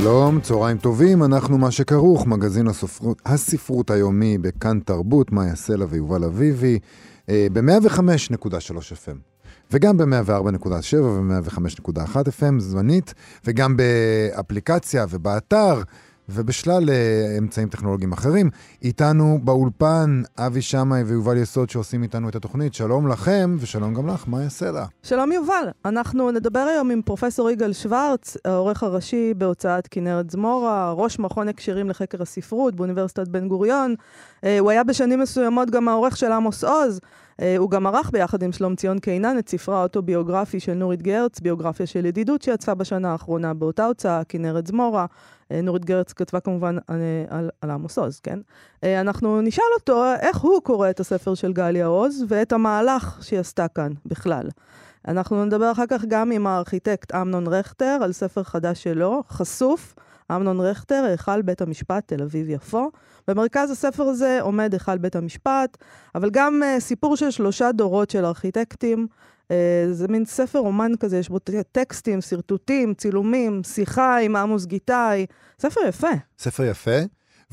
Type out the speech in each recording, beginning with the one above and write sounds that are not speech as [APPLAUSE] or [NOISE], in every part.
שלום, צהריים טובים, אנחנו מה שכרוך, מגזין הספרות, הספרות היומי בכאן תרבות, מאיה סלע ויובל אביבי, אה, ב-105.3 FM. וגם ב-104.7 ו-105.1 FM זמנית, וגם באפליקציה ובאתר. ובשלל uh, אמצעים טכנולוגיים אחרים. איתנו באולפן אבי שמאי ויובל יסוד שעושים איתנו את התוכנית. שלום לכם ושלום גם לך, יעשה לה? שלום יובל, אנחנו נדבר היום עם פרופסור יגאל שוורץ, העורך הראשי בהוצאת כנרת זמורה, ראש מכון הקשרים לחקר הספרות באוניברסיטת בן גוריון. Uh, הוא היה בשנים מסוימות גם העורך של עמוס עוז. Uh, הוא גם ערך ביחד עם שלום ציון קינן את ספרה האוטוביוגרפי של נורית גרץ, ביוגרפיה של ידידות שיצאה בשנה האחרונה באותה הוצאה, כנרת זמורה. אה, נורית גרץ כתבה כמובן אה, על, על עמוס עוז, כן? אה, אנחנו נשאל אותו איך הוא קורא את הספר של גליה עוז ואת המהלך שהיא עשתה כאן בכלל. אנחנו נדבר אחר כך גם עם הארכיטקט אמנון רכטר על ספר חדש שלו, חשוף. אמנון רכטר, היכל בית המשפט תל אביב-יפו. במרכז הספר הזה עומד היכל בית המשפט, אבל גם uh, סיפור של שלושה דורות של ארכיטקטים אה, זה מין ספר אומן כזה, יש בו טקסטים, שרטוטים, צילומים, שיחה עם עמוס גיטאי. ספר יפה. ספר יפה.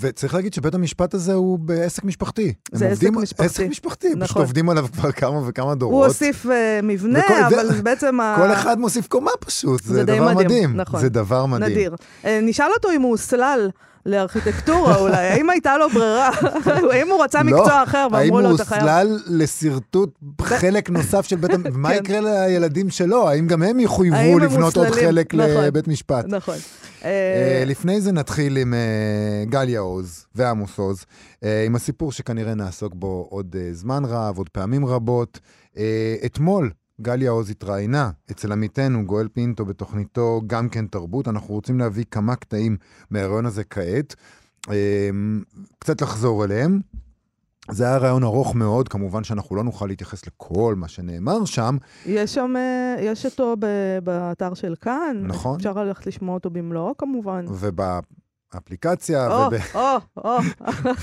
וצריך להגיד שבית המשפט הזה הוא בעסק משפחתי. זה עסק עובדים, משפחתי. עסק משפחתי, נכון. פשוט עובדים עליו כבר כמה וכמה דורות. הוא הוסיף uh, מבנה, וכל, אבל זה, בעצם... כל אחד מוסיף קומה פשוט, זה, זה דבר מדהים. מדהים. נכון. זה דבר מדהים. נדיר. Uh, נשאל אותו אם הוא הוסלל לארכיטקטורה אולי, האם הייתה לו ברירה? [LAUGHS] האם הוא רצה לא, מקצוע אחר ואמרו לו, אתה חייב... האם הוא הוסלל לשרטוט חלק נוסף של בית המשפט? [LAUGHS] מה כן. יקרה לילדים שלו? האם גם הם יחויבו לבנות עוד חלק נכון, לבית משפט? נכון. אה, לפני זה נתחיל עם אה, גליה עוז ועמוס עוז, אה, עם הסיפור שכנראה נעסוק בו עוד זמן רב, עוד פעמים רבות. אתמול גליה עוז התראיינה אצל עמיתנו גואל פינטו בתוכניתו גם כן תרבות. אנחנו רוצים להביא כמה קטעים מהרעיון הזה כעת, אמ, קצת לחזור אליהם. זה היה רעיון ארוך מאוד, כמובן שאנחנו לא נוכל להתייחס לכל מה שנאמר שם. יש שם, אה, יש אותו באתר של כאן. נכון. אפשר ללכת לשמוע אותו במלואו כמובן. אפליקציה,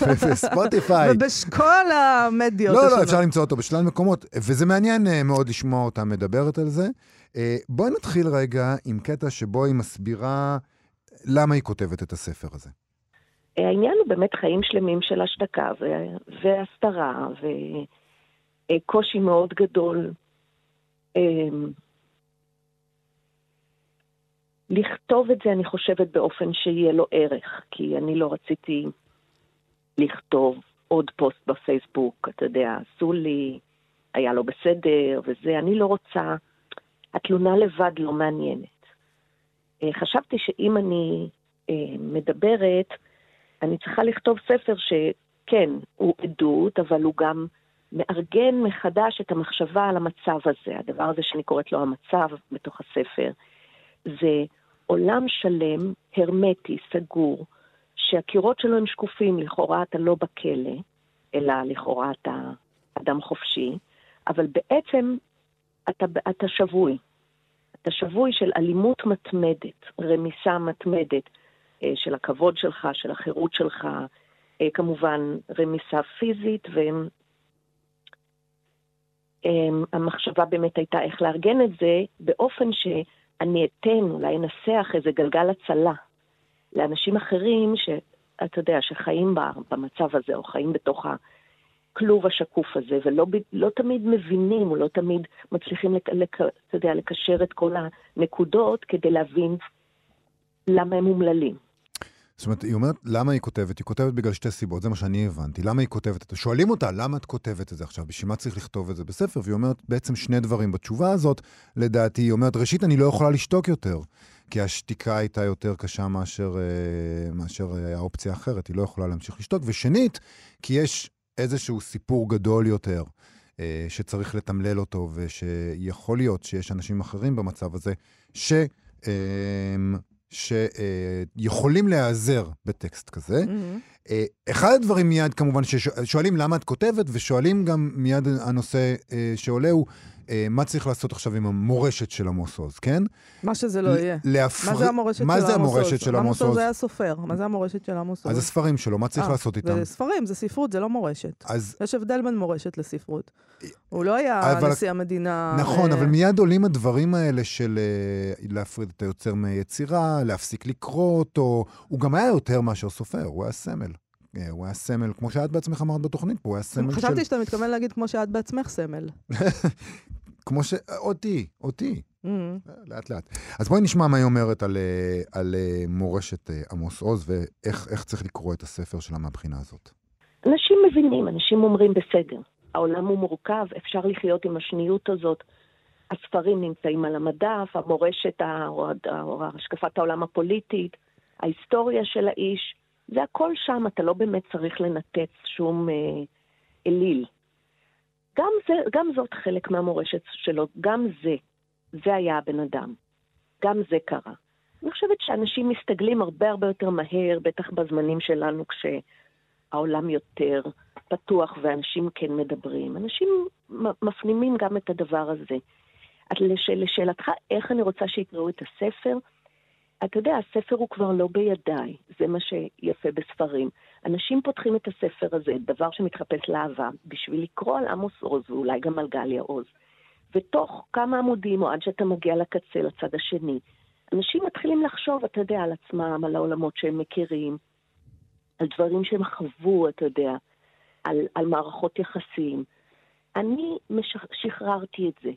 ובספוטיפיי. ובכל המדיות. לא, לא, אפשר למצוא אותו בשלל מקומות, וזה מעניין אה, מאוד לשמוע אותה מדברת על זה. אה, בואי נתחיל רגע עם קטע שבו היא מסבירה למה היא כותבת את הספר הזה. העניין הוא באמת חיים שלמים של השתקה והסתרה וקושי מאוד גדול. לכתוב את זה, אני חושבת, באופן שיהיה לו ערך, כי אני לא רציתי לכתוב עוד פוסט בפייסבוק, אתה יודע, עשו לי, היה לא בסדר וזה, אני לא רוצה, התלונה לבד לא מעניינת. אה, חשבתי שאם אני אה, מדברת, אני צריכה לכתוב ספר שכן, הוא עדות, אבל הוא גם מארגן מחדש את המחשבה על המצב הזה. הדבר הזה שאני קוראת לו המצב בתוך הספר, זה עולם שלם, הרמטי, סגור, שהקירות שלו הם שקופים, לכאורה אתה לא בכלא, אלא לכאורה אתה אדם חופשי, אבל בעצם אתה, אתה שבוי. אתה שבוי של אלימות מתמדת, רמיסה מתמדת אה, של הכבוד שלך, של החירות שלך, אה, כמובן רמיסה פיזית, והמחשבה אמ, באמת הייתה איך לארגן את זה באופן ש... אני אתן, אולי אנסח איזה גלגל הצלה לאנשים אחרים שאתה יודע, שחיים במצב הזה, או חיים בתוך הכלוב השקוף הזה, ולא לא תמיד מבינים, או לא תמיד מצליחים, לק, לק, אתה יודע, לקשר את כל הנקודות כדי להבין למה הם אומללים. זאת אומרת, היא אומרת, למה היא כותבת? היא כותבת בגלל שתי סיבות, זה מה שאני הבנתי. למה היא כותבת את זה? שואלים אותה, למה את כותבת את זה עכשיו? בשביל מה צריך לכתוב את זה בספר? והיא אומרת בעצם שני דברים בתשובה הזאת. לדעתי, היא אומרת, ראשית, אני לא יכולה לשתוק יותר, כי השתיקה הייתה יותר קשה מאשר, אה, מאשר אה, האופציה האחרת, היא לא יכולה להמשיך לשתוק. ושנית, כי יש איזשהו סיפור גדול יותר. אה, שצריך לתמלל אותו, ושיכול להיות שיש אנשים אחרים במצב הזה, ש... שיכולים להיעזר בטקסט כזה. Mm-hmm. אה, אחד הדברים מיד, כמובן, ששואלים למה את כותבת, ושואלים גם מיד הנושא אה, שעולה הוא, אה, מה צריך לעשות עכשיו עם המורשת של עמוס עוז, כן? מה שזה לא יהיה. להפר... מה זה המורשת מה של זה עמוס המורשת עוז? של עמוס עמוס עוז עוז? היה סופר, מה זה המורשת של עמוס עוז? אז הספרים שלו, מה צריך אה, לעשות איתם? זה ספרים, זה ספרות, זה לא מורשת. אז יש הבדל בין מורשת לספרות. הוא לא היה אבל- נשיא המדינה... נכון, אה, אבל מיד עולים הדברים האלה של אה, להפריד את היוצר מיצירה, להפסיק לקרוא אותו. הוא גם היה יותר מאשר סופר, הוא היה סמל. אה, הוא היה סמל, כמו שאת בעצמך אמרת בתוכנית פה, הוא היה סמל של... חשבתי שאתה מתכוון להגיד כמו שאת בעצמך סמל. [LAUGHS] כמו ש... אותי, אותי. Mm. לאט לאט. אז בואי נשמע מה היא אומרת על, אה, על אה, מורשת אה, עמוס עוז, ואיך איך צריך לקרוא את הספר שלה מהבחינה הזאת. אנשים מבינים, אנשים אומרים בסדר, העולם הוא מורכב, אפשר לחיות עם השניות הזאת. הספרים נמצאים על המדף, המורשת, או השקפת העולם הפוליטית, ההיסטוריה של האיש, זה הכל שם, אתה לא באמת צריך לנתץ שום אה, אליל. גם, זה, גם זאת חלק מהמורשת שלו, גם זה, זה היה הבן אדם. גם זה קרה. אני חושבת שאנשים מסתגלים הרבה הרבה יותר מהר, בטח בזמנים שלנו, כשהעולם יותר פתוח ואנשים כן מדברים. אנשים מפנימים גם את הדבר הזה. לש, לשאלתך, איך אני רוצה שיקראו את הספר? אתה יודע, הספר הוא כבר לא בידיי, זה מה שיפה בספרים. אנשים פותחים את הספר הזה, דבר שמתחפש לאהבה, בשביל לקרוא על עמוס עוז ואולי גם על גליה עוז. ותוך כמה עמודים, או עד שאתה מגיע לקצה, לצד השני, אנשים מתחילים לחשוב, אתה יודע, על עצמם, על העולמות שהם מכירים, על דברים שהם חוו, אתה יודע, על, על מערכות יחסים. אני משח... שחררתי את זה.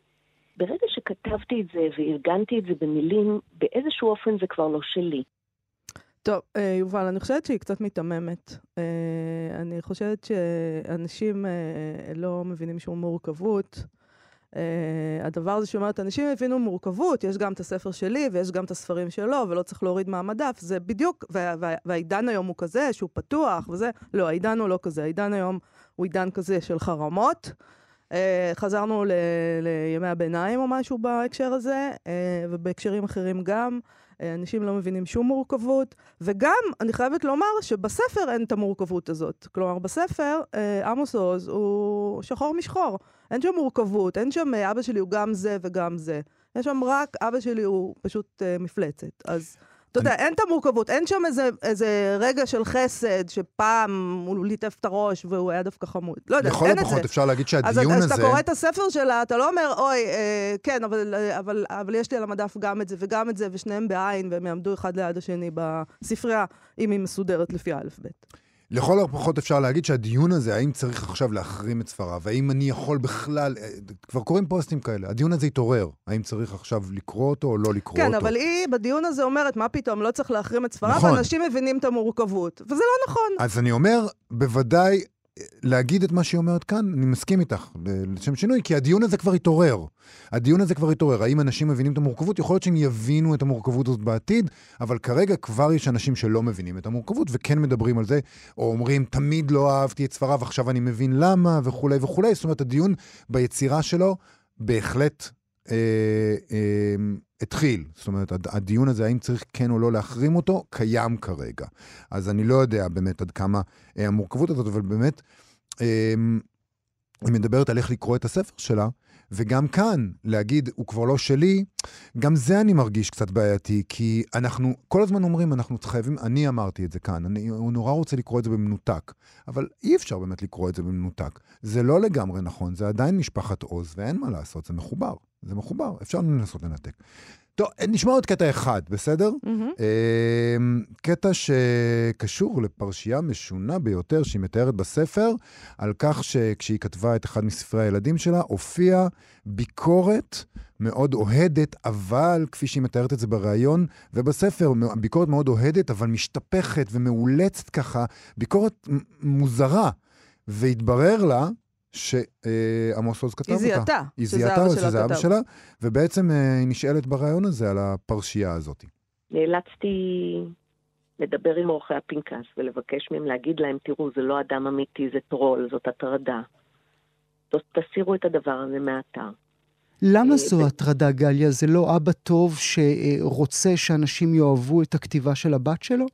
ברגע שכתבתי את זה וארגנתי את זה במילים, באיזשהו אופן זה כבר לא שלי. טוב, אה, יובל, אני חושבת שהיא קצת מיתממת. אה, אני חושבת שאנשים אה, לא מבינים שום מורכבות. אה, הדבר הזה שאומרת, אנשים הבינו מורכבות, יש גם את הספר שלי ויש גם את הספרים שלו, ולא צריך להוריד מהמדף, זה בדיוק, וה- וה- והעידן היום הוא כזה, שהוא פתוח וזה, לא, העידן הוא לא כזה, העידן היום הוא עידן כזה של חרמות. אה, חזרנו ל- לימי הביניים או משהו בהקשר הזה, אה, ובהקשרים אחרים גם. אה, אנשים לא מבינים שום מורכבות, וגם, אני חייבת לומר שבספר אין את המורכבות הזאת. כלומר, בספר, עמוס עוז הוא שחור משחור. אין שם מורכבות, אין שם אבא שלי הוא גם זה וגם זה. יש שם רק אבא שלי הוא פשוט מפלצת. אז אתה יודע, אין את המורכבות, אין שם איזה, איזה רגע של חסד, שפעם הוא ליטף את הראש והוא היה דווקא חמוד. לא יודעת, לכל אין את זה. הפחות אפשר להגיד אז שהדיון אז הזה... כשאתה קורא את הספר שלה, אתה לא אומר, אוי, אה, כן, אבל, אבל, אבל יש לי על המדף גם את זה וגם את זה, ושניהם בעין, והם יעמדו אחד ליד השני בספרייה, אם היא מסודרת לפי האלף-בית. לכל הפחות אפשר להגיד שהדיון הזה, האם צריך עכשיו להחרים את ספריו, האם אני יכול בכלל, אה, כבר קוראים פוסטים כאלה, הדיון הזה התעורר, האם צריך עכשיו לקרוא אותו או לא לקרוא כן, אותו. אבל היא בדיון הזה אומרת, מה פתאום, לא צריך להחרים את ספריו, נכון. אנשים מבינים את המורכבות. וזה לא נכון. אז אני אומר, בוודאי, להגיד את מה שהיא אומרת כאן, אני מסכים איתך, לשם שינוי, כי הדיון הזה כבר התעורר. הדיון הזה כבר התעורר. האם אנשים מבינים את המורכבות? יכול להיות שהם יבינו את המורכבות הזאת בעתיד, אבל כרגע כבר יש אנשים שלא מבינים את המורכבות וכן מדברים על זה, או אומרים, תמיד לא אהבתי את ספריו, עכשיו אני מבין למה, וכולי וכולי. זאת אומרת, הדיון ביצירה שלו בהחלט אה, אה, התחיל. זאת אומרת, הד- הדיון הזה, האם צריך כן או לא להחרים אותו, קיים כרגע. אז אני לא יודע באמת עד כמה אה, המורכבות הזאת, אבל באמת, אה, היא מדברת על איך לקרוא את הספר שלה, וגם כאן, להגיד, הוא כבר לא שלי, גם זה אני מרגיש קצת בעייתי, כי אנחנו כל הזמן אומרים, אנחנו חייבים, אני אמרתי את זה כאן, אני, הוא נורא רוצה לקרוא את זה במנותק, אבל אי אפשר באמת לקרוא את זה במנותק. זה לא לגמרי נכון, זה עדיין משפחת עוז, ואין מה לעשות, זה מחובר, זה מחובר, אפשר לנסות לנתק. טוב, נשמע עוד קטע אחד, בסדר? אמ, קטע שקשור לפרשייה משונה ביותר שהיא מתארת בספר, על כך שכשהיא כתבה את אחד מספרי הילדים שלה, הופיעה ביקורת מאוד אוהדת, אבל כפי שהיא מתארת את זה בריאיון ובספר, ביקורת מאוד אוהדת, אבל משתפכת ומאולצת ככה, ביקורת מוזרה. והתברר לה שעמוס עוז כתב היא אותה. זיהתה, היא שזה זיהתה אבא או שלה שזה אבא כתב. שלה, ובעצם אה, היא נשאלת בריאיון הזה על הפרשייה הזאת. נאלצתי לדבר עם עורכי הפנקס ולבקש מהם להגיד להם, תראו, זה לא אדם אמיתי, זה טרול, זאת הטרדה. תסירו את הדבר הזה מהאתר. למה אה, זו הטרדה, גליה? זה לא אבא טוב שרוצה שאנשים יאהבו את הכתיבה של הבת שלו?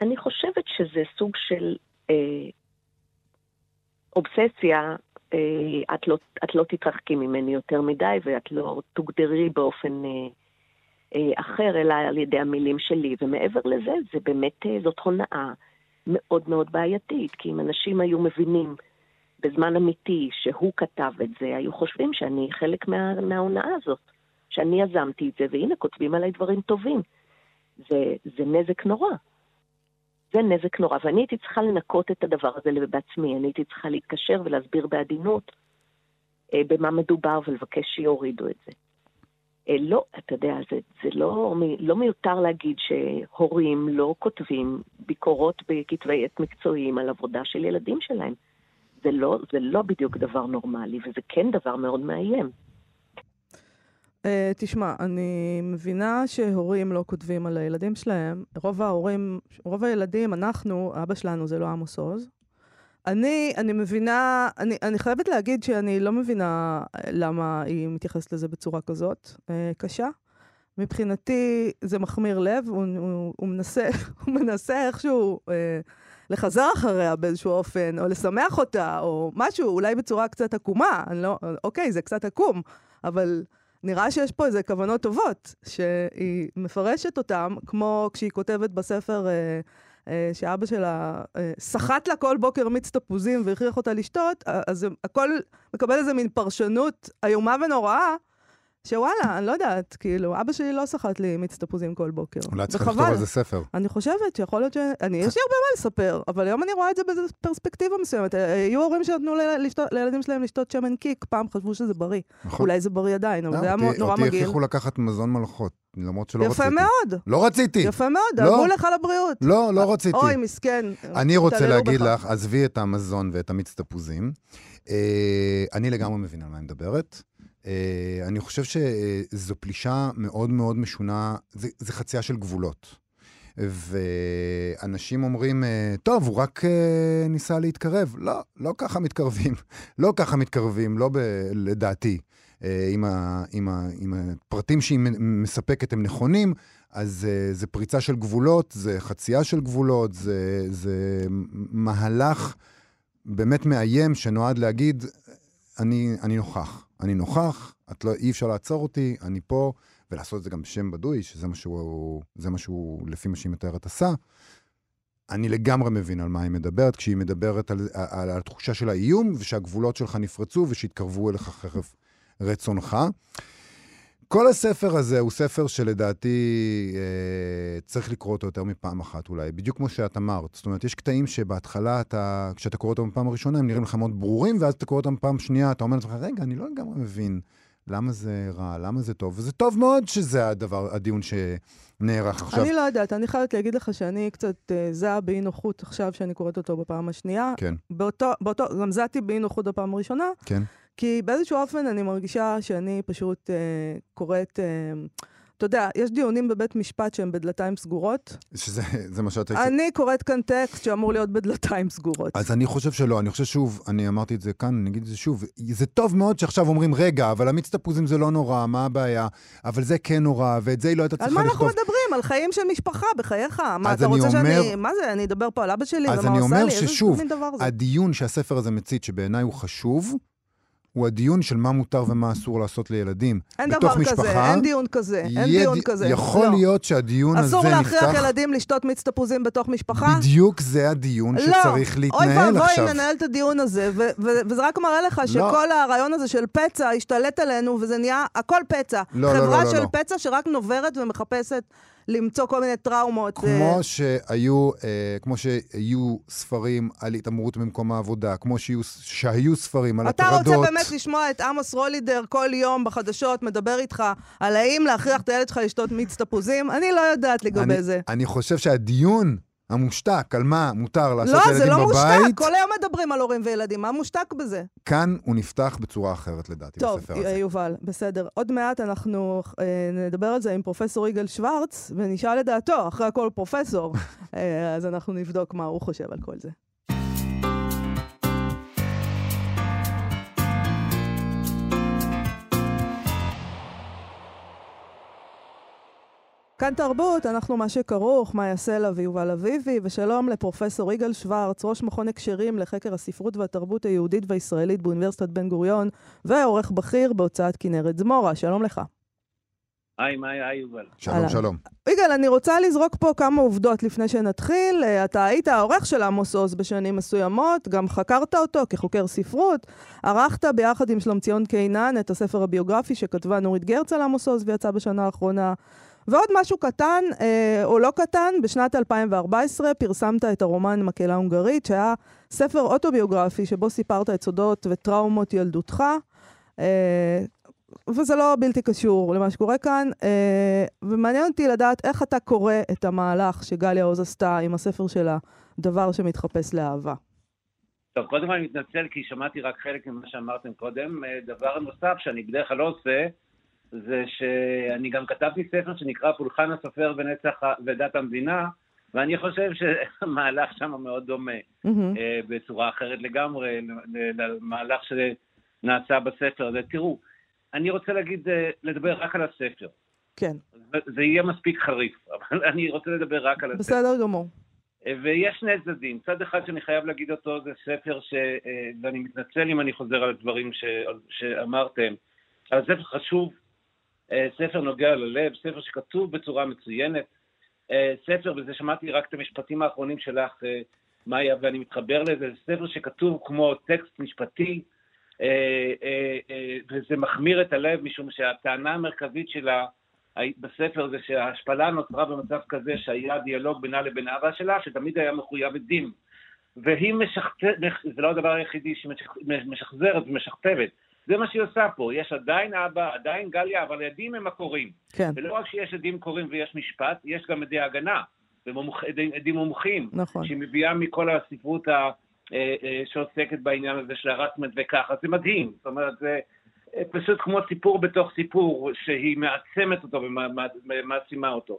אני חושבת שזה סוג של אה, אובססיה, אה, את, לא, את לא תתרחקי ממני יותר מדי ואת לא תוגדרי באופן אה, אה, אחר, אלא על ידי המילים שלי. ומעבר לזה, זה באמת, זאת הונאה מאוד מאוד בעייתית, כי אם אנשים היו מבינים בזמן אמיתי שהוא כתב את זה, היו חושבים שאני חלק מה, מההונאה הזאת, שאני יזמתי את זה, והנה כותבים עליי דברים טובים. זה, זה נזק נורא. זה נזק נורא, ואני הייתי צריכה לנקות את הדבר הזה בעצמי, אני הייתי צריכה להתקשר ולהסביר בעדינות אה, במה מדובר ולבקש שיורידו את זה. אה, לא, אתה יודע, זה, זה לא, לא מיותר להגיד שהורים לא כותבים ביקורות בכתבי עת מקצועיים על עבודה של ילדים שלהם. זה לא, זה לא בדיוק דבר נורמלי, וזה כן דבר מאוד מאיים. Uh, תשמע, אני מבינה שהורים לא כותבים על הילדים שלהם. רוב ההורים, רוב הילדים, אנחנו, אבא שלנו זה לא עמוס עוז. אני, אני מבינה, אני, אני חייבת להגיד שאני לא מבינה למה היא מתייחסת לזה בצורה כזאת uh, קשה. מבחינתי זה מחמיר לב, הוא, הוא, הוא, מנסה, [LAUGHS] הוא מנסה איכשהו uh, לחזר אחריה באיזשהו אופן, או לשמח אותה, או משהו, אולי בצורה קצת עקומה. לא, אוקיי, זה קצת עקום, אבל נראה שיש פה איזה כוונות טובות, שהיא מפרשת אותן, כמו כשהיא כותבת בספר אה, אה, שאבא שלה אה, סחט לה כל בוקר מיץ תפוזים והכריח אותה לשתות, אז הכל מקבל איזה מין פרשנות איומה ונוראה. שוואלה, אני לא יודעת, כאילו, אבא שלי לא סחט לי מיץ תפוזים כל בוקר. אולי צריך לכתוב על זה ספר. אני חושבת שיכול להיות ש... אני, יש לי הרבה מה לספר, אבל היום אני רואה את זה בפרספקטיבה מסוימת. אה, היו הורים שנתנו לילדים שלהם לשתות שמן קיק, פעם חשבו שזה בריא. נכון. אולי זה בריא עדיין, אבל זה היה נורא מגעיל. אותי הכריחו לקחת מזון מלכות, למרות שלא רציתי. יפה מאוד. לא רציתי. יפה מאוד, דאגו לך לבריאות. לא, לא רציתי. אוי, מסכן. אני רוצה להגיד לך, עזבי את המזון ואת המיץ תפוזים. אה, אני לגמרי מבין על מה אני מדברת. Uh, אני חושב שזו פלישה מאוד מאוד משונה, זה, זה חצייה של גבולות. ואנשים אומרים, uh, טוב, הוא רק uh, ניסה להתקרב. לא, לא ככה מתקרבים. [LAUGHS] לא ככה מתקרבים, לא ב, לדעתי. אם, ה, אם, ה, אם הפרטים שהיא מספקת הם נכונים, אז uh, זה פריצה של גבולות, זה חצייה של גבולות, זה, זה מהלך באמת מאיים שנועד להגיד, אני, אני נוכח. אני נוכח, את לא, אי אפשר לעצור אותי, אני פה, ולעשות את זה גם בשם בדוי, שזה מה שהוא, זה מה שהוא, לפי מה שהיא מתארת, עשה. אני לגמרי מבין על מה היא מדברת, כשהיא מדברת על, על, על התחושה של האיום, ושהגבולות שלך נפרצו ושיתקרבו אליך חרף רצונך. כל הספר הזה הוא ספר שלדעתי אה, צריך לקרוא אותו יותר מפעם אחת אולי, בדיוק כמו שאת אמרת. זאת אומרת, יש קטעים שבהתחלה, אתה, כשאתה קורא אותם בפעם הראשונה, הם נראים לך מאוד ברורים, ואז אתה קורא אותם בפעם שנייה, אתה אומר לעצמך, רגע, אני לא לגמרי מבין למה זה רע, למה זה טוב, וזה טוב מאוד שזה הדבר, הדיון שנערך עכשיו. אני לא יודעת, אני חייבת להגיד לך שאני קצת אה, זעה באי נוחות עכשיו שאני קוראת אותו בפעם השנייה. כן. באותו, באותו, גם זעתי באי נוחות בפעם הראשונה. כן. כי באיזשהו אופן אני מרגישה שאני פשוט אה, קוראת... אה, אתה יודע, יש דיונים בבית משפט שהם בדלתיים סגורות. שזה מה שאת... אני קוראת כאן טקסט שאמור להיות בדלתיים סגורות. אז אני חושב שלא, אני חושב שוב, אני אמרתי את זה כאן, אני אגיד את זה שוב, זה טוב מאוד שעכשיו אומרים, רגע, אבל המיץ תפוזים זה לא נורא, מה הבעיה? אבל זה כן נורא, ואת זה היא לא הייתה צריכה לכתוב. על מה אנחנו מדברים? על חיים של משפחה, בחייך. מה, אתה רוצה אומר... שאני... מה זה, אני אדבר פה על אבא שלי ומה עושה לי? אז אני אומר ששוב, הדיון שהספר הזה מצית, שבעיניי הוא חשוב, הוא הדיון של מה מותר ומה אסור לעשות לילדים. אין דבר משפחה, כזה, אין דיון כזה, אין דיון כזה. יכול לא. להיות שהדיון הזה נפתח... אסור להכריח ילדים לשתות מיץ תפוזים בתוך משפחה? בדיוק זה הדיון לא. שצריך להתנהל עכשיו. אוי ואבוי ננהל את הדיון הזה, ו- ו- וזה רק מראה לך לא. שכל הרעיון הזה של פצע השתלט עלינו, וזה נהיה הכל פצע. לא, חברה לא, לא, לא, של לא. פצע שרק נוברת ומחפשת למצוא כל מיני טראומות. כמו uh... שהיו, uh, כמו שהיו ספרים על התעמרות במקום העבודה, כמו שהיו, שהיו ספרים על הטרדות. אתה רוצה באמת לשמוע את עמוס רולידר כל יום בחדשות מדבר איתך על האם להכריח את הילד שלך לשתות מיץ תפוזים? אני לא יודעת לגבי אני, זה. אני חושב שהדיון המושתק על מה מותר לעשות לא, לילדים בבית... לא, זה לא מושתק, כל היום מדברים על הורים וילדים, מה מושתק בזה? כאן הוא נפתח בצורה אחרת לדעתי, טוב, בספר הזה. טוב, יובל, בסדר. עוד מעט אנחנו אה, נדבר על זה עם פרופסור יגאל שוורץ, ונשאל את דעתו, אחרי הכל פרופסור, [LAUGHS] אה, אז אנחנו נבדוק מה הוא חושב על כל זה. כאן תרבות, אנחנו מה שכרוך, מאיה סלע ויובל אביבי, ושלום לפרופסור יגאל שוורץ, ראש מכון הקשרים לחקר הספרות והתרבות היהודית והישראלית באוניברסיטת בן גוריון, ועורך בכיר בהוצאת כנרת זמורה. שלום לך. היי, מאיה, היי, יובל. שלום. שלום. יגאל, אני רוצה לזרוק פה כמה עובדות לפני שנתחיל. אה, אתה היית העורך של עמוס עוז בשנים מסוימות, גם חקרת אותו כחוקר ספרות. ערכת ביחד עם שלומציון קינן את הספר הביוגרפי שכתבה נורית גרץ על עמוס עוז ויצא בשנה האחרונה. ועוד משהו קטן, אה, או לא קטן, בשנת 2014 פרסמת את הרומן מקהלה הונגרית, שהיה ספר אוטוביוגרפי שבו סיפרת את סודות וטראומות ילדותך. אה, וזה לא בלתי קשור למה שקורה כאן, אה, ומעניין אותי לדעת איך אתה קורא את המהלך שגליה עוז עשתה עם הספר שלה, דבר שמתחפש לאהבה. טוב, קודם כל אני מתנצל כי שמעתי רק חלק ממה שאמרתם קודם. אה, דבר נוסף שאני בדרך כלל לא עושה, זה שאני גם כתבתי ספר שנקרא פולחן הסופר ונצח ודת המדינה, ואני חושב שהמהלך שם מאוד דומה. אה, בצורה אחרת לגמרי, למהלך שנעשה בספר הזה. תראו, אני רוצה להגיד, אה, לדבר רק על הספר. כן, זה- זה יהיה מספיק חריף, אבל אני רוצה לדבר רק על הספר. בסדר גמור. ויש שני צדדים. צד אחד שאני חייב להגיד אותו זה ספר ש... אה, ואני מתנצל אם אני חוזר על הדברים ש... שאמרתם. אבל ספר חשוב, אה, ספר נוגע ללב, ספר שכתוב בצורה מצוינת. אה, ספר, וזה שמעתי רק את המשפטים האחרונים שלך, אה, מאיה, ואני מתחבר לזה, זה ספר שכתוב כמו טקסט משפטי, אה, אה, אה, וזה מחמיר את הלב, משום שהטענה המרכזית שלה בספר זה שההשפלה נוצרה במצב כזה שהיה דיאלוג בינה לבין אבא שלה, שתמיד היה מחויב עדים. והיא משכתבת, זה לא הדבר היחידי שהיא משחזרת ומשכתבת. זה מה שהיא עושה פה. יש עדיין אבא, עדיין גליה, אבל עדים הם הקוראים. כן, ולא רק שיש עדים קוראים ויש משפט, יש גם עדי הגנה, ומומח- עדים עדים מומחים, נכון. שהיא מביאה מכל הספרות ה, אה, אה, שעוסקת בעניין הזה של הרסמנט וככה. זה מדהים. זאת אומרת, זה אה, פשוט כמו סיפור בתוך סיפור, שהיא מעצמת אותו ומעצימה אותו.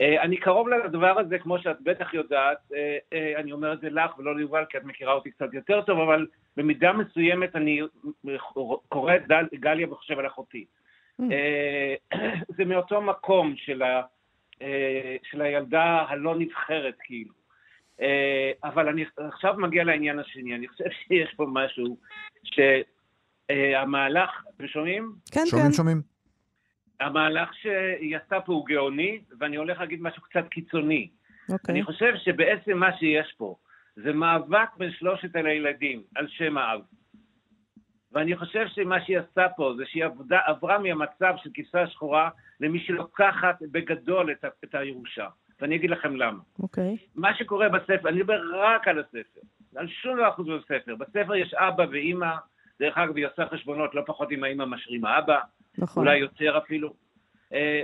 אה, אני קרוב לדבר הזה, כמו שאת בטח יודעת, אה, אה, אני אומר את זה לך ולא ליובל, כי את מכירה אותי קצת יותר טוב, אבל במידה מסוימת אני קורא את דל- גליה וחושב על אחותי. Mm. [CLEARS THROAT] זה מאותו מקום של, ה, של הילדה הלא נבחרת, כאילו. אבל אני עכשיו מגיע לעניין השני, אני חושב שיש פה משהו שהמהלך, אתם שומעים? כן, שומעים, כן. שומעים? המהלך שהיא עשתה פה הוא גאוני, ואני הולך להגיד משהו קצת קיצוני. אוקיי. אני חושב שבעצם מה שיש פה זה מאבק בין שלושת אלה ילדים על שם האב. ואני חושב שמה שהיא עשתה פה זה שהיא עבדה, עברה מהמצב של כבשה שחורה למי שלוקחת בגדול את, את הירושה. ואני אגיד לכם למה. אוקיי. מה שקורה בספר, אני מדבר רק על הספר, על שום דבר חוץ בספר. בספר יש אבא ואימא, דרך אגב, היא עושה חשבונות לא פחות עם האימא מאשר עם האבא. נכון. אולי יותר אפילו. אה,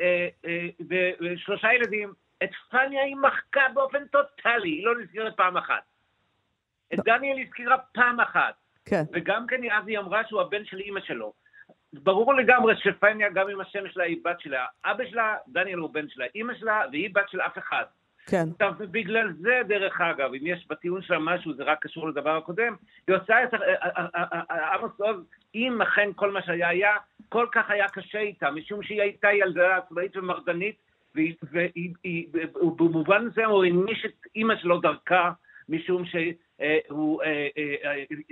אה, אה, ושלושה ילדים, את פניה היא מחקה באופן טוטאלי, היא לא נזכרת פעם אחת. את לא. דניאל הזכירה פעם אחת, כן, וגם כן אז היא אמרה שהוא הבן של אימא שלו. ברור לגמרי שפניה, גם אם השם שלה היא בת שלה, אבא שלה, דניאל הוא בן שלה, אימא שלה, והיא בת של אף אחד. כן. עכשיו, ובגלל זה, דרך אגב, אם יש בטיעון שלה משהו, זה רק קשור לדבר הקודם, היא עושה את... עמוס עוז, אם אכן כל מה שהיה היה, כל כך היה קשה איתה, משום שהיא הייתה ילדה עצמאית ומרדנית, והיא- והיא- היא- במובן מסוים הוא העניש את אימא שלו דרכה, משום שהוא...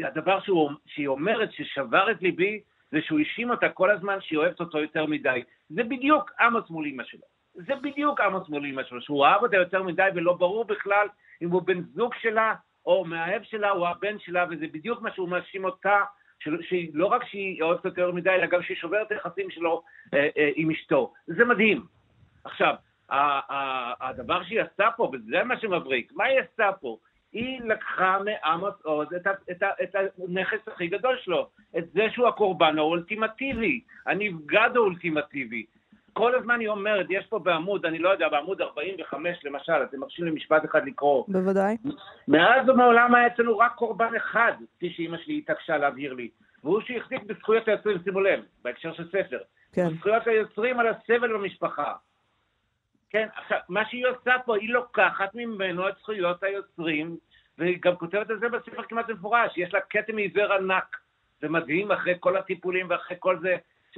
הדבר שהוא- שהיא אומרת ששבר את ליבי, זה שהוא האשים אותה כל הזמן שהיא אוהבת אותו יותר מדי. זה בדיוק עמוס מול אימא שלו. זה בדיוק עמוס מול אימא שלו, שהוא אהב אותה יותר מדי ולא ברור בכלל אם הוא בן זוג שלה או מאהב שלה או הבן שלה, וזה בדיוק מה שהוא מאשים אותה, של- שהיא לא רק שהיא אוהבת אותו יותר מדי, אלא גם שהיא שוברת היחסים שלו אה, אה, עם אשתו. זה מדהים. עכשיו, הדבר שהיא עשתה פה, וזה מה שמבריק, מה היא עשתה פה? היא לקחה מעמוס עוז את, את, את הנכס הכי גדול שלו, את זה שהוא הקורבן האולטימטיבי, הנבגד האולטימטיבי. כל הזמן היא אומרת, יש פה בעמוד, אני לא יודע, בעמוד 45 למשל, אתם מרשים לי משפט אחד לקרוא. בוודאי. מאז ומעולם היה אצלנו רק קורבן אחד, כפי שאימא שלי התעקשה להבהיר לי, והוא שהחזיק בזכויות היוצרים, שימו לב, בהקשר של ספר. כן. זכויות היוצרים על הסבל במשפחה. כן, עכשיו, מה שהיא עושה פה, היא לוקחת ממנו את זכויות היוצרים, והיא גם כותבת על זה בספר כמעט במפורש, יש לה כתם עיוור ענק. זה מדהים אחרי כל הטיפולים ואחרי כל זה,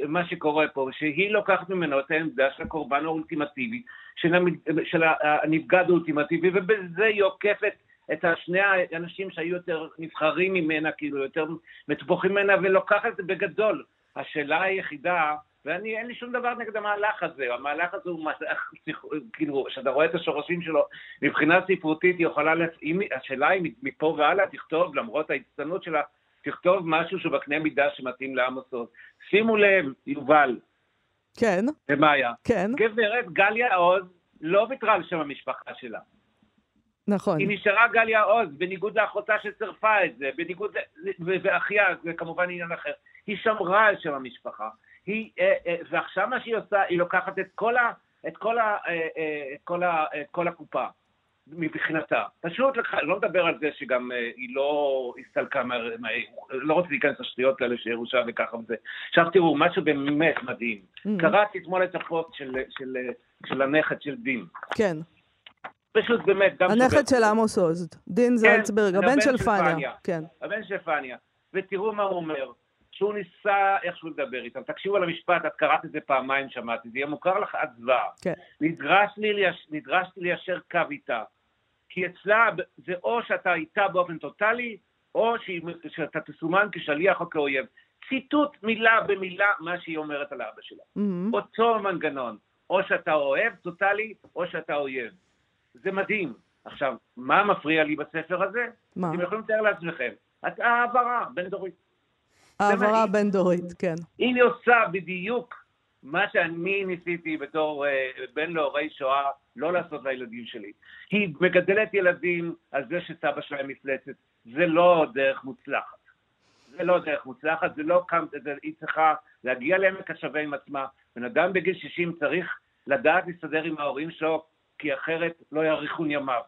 מה שקורה פה, שהיא לוקחת ממנו את העמדה של הקורבן האולטימטיבי, של, המ... של הנבגד האולטימטיבי, ובזה היא עוקפת את שני האנשים שהיו יותר נבחרים ממנה, כאילו יותר מטבוחים ממנה, ולוקחת את זה בגדול. השאלה היחידה, ואני, אין לי שום דבר נגד המהלך הזה, המהלך הזה הוא מהלך, [LAUGHS] כאילו, כשאתה רואה את השורשים שלו, מבחינה ספרותית היא יכולה, אם, השאלה היא מפה והלאה תכתוב, למרות ההצטנות שלה, תכתוב משהו שהוא בקנה מידה שמתאים לעמוס עוז. שימו לב, יובל. כן. ומאיה. כן. גברת גליה עוז לא ויתרה על שם המשפחה שלה. נכון. היא נשארה גליה עוז, בניגוד לאחותה שצירפה את זה, בניגוד, ואחיה, זה כמובן עניין אחר. היא שמרה על שם המשפחה. היא, אה, אה, ועכשיו מה שהיא עושה, היא לוקחת את כל, ה, את כל, ה, אה, את כל, ה, את כל הקופה. מבחינתה. פשוט, לא מדבר על זה שגם היא לא הסתלקה, מה, לא רוצה להיכנס לשטויות האלה של ירושה וככה וזה. עכשיו תראו, משהו באמת מדהים. Mm. קראתי אתמול את הפוסט של, של, של הנכד של דין. כן. פשוט באמת, גם... הנכד של עמוס עוז, דין כן, זלצברג, הבן של פניה. כן. הבן של פניה. ותראו מה הוא אומר. שהוא ניסה איכשהו לדבר איתם. תקשיבו על המשפט, את קראת את זה פעמיים, שמעתי, זה יהיה מוכר לך עד זוועה. כן. נדרש נדרשתי ליישר קו איתה. כי אצלה זה או שאתה איתה באופן טוטאלי, או שאתה תסומן כשליח או כאויב. ציטוט מילה במילה מה שהיא אומרת על אבא שלה. Mm-hmm. אותו מנגנון. או שאתה אוהב טוטאלי, או שאתה אויב. זה מדהים. עכשיו, מה מפריע לי בספר הזה? מה? אתם יכולים לתאר לעצמכם. העברה בין דורית. העברה בין-דורית, כן. היא עושה בדיוק מה שאני ניסיתי בתור uh, בן להורי שואה לא לעשות לילדים שלי. היא מגדלת ילדים על זה שסבא שלהם מפלצת. זה לא דרך מוצלחת. זה לא דרך מוצלחת, זה לא קם, זה, היא צריכה להגיע לעמק השווה עם עצמה. בן אדם בגיל 60 צריך לדעת להסתדר עם ההורים שלו, כי אחרת לא יאריכון ימיו.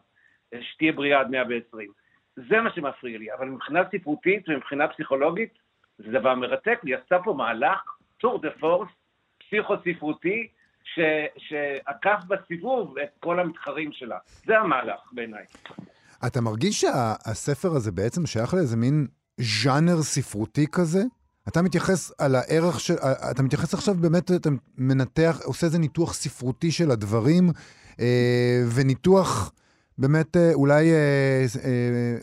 שתהיה בריאה עד 120. זה מה שמפריע לי, אבל מבחינה ספרותית ומבחינה פסיכולוגית, זה דבר מרתק, היא עשתה פה מהלך, טור דה פורס, פסיכו-ספרותי, שעקף בסיבוב את כל המתחרים שלה. זה המהלך בעיניי. אתה מרגיש שהספר הזה בעצם שייך לאיזה מין ז'אנר ספרותי כזה? אתה מתייחס על הערך של... אתה מתייחס עכשיו באמת, אתה מנתח, עושה איזה ניתוח ספרותי של הדברים, אה, וניתוח באמת אה, אולי אה, אה,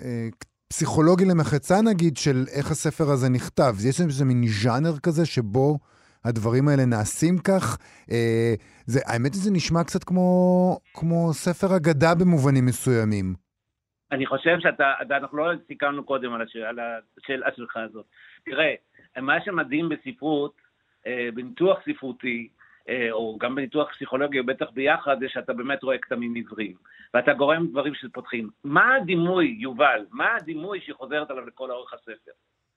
אה, פסיכולוגי למחצה נגיד, של איך הספר הזה נכתב. יש איזה מין ז'אנר כזה שבו הדברים האלה נעשים כך. אה, זה, האמת היא, זה נשמע קצת כמו, כמו ספר אגדה במובנים מסוימים. אני חושב שאתה, אנחנו לא סיכמנו קודם על, השאלה, על השאלה שלך הזאת. תראה, מה שמדהים בספרות, אה, בניתוח ספרותי, אה, או גם בניתוח פסיכולוגי, או בטח ביחד, זה שאתה באמת רואה כתמים עבריים. ואתה גורם דברים שפותחים. מה הדימוי, יובל, מה הדימוי שהיא חוזרת עליו לכל אורך הספר?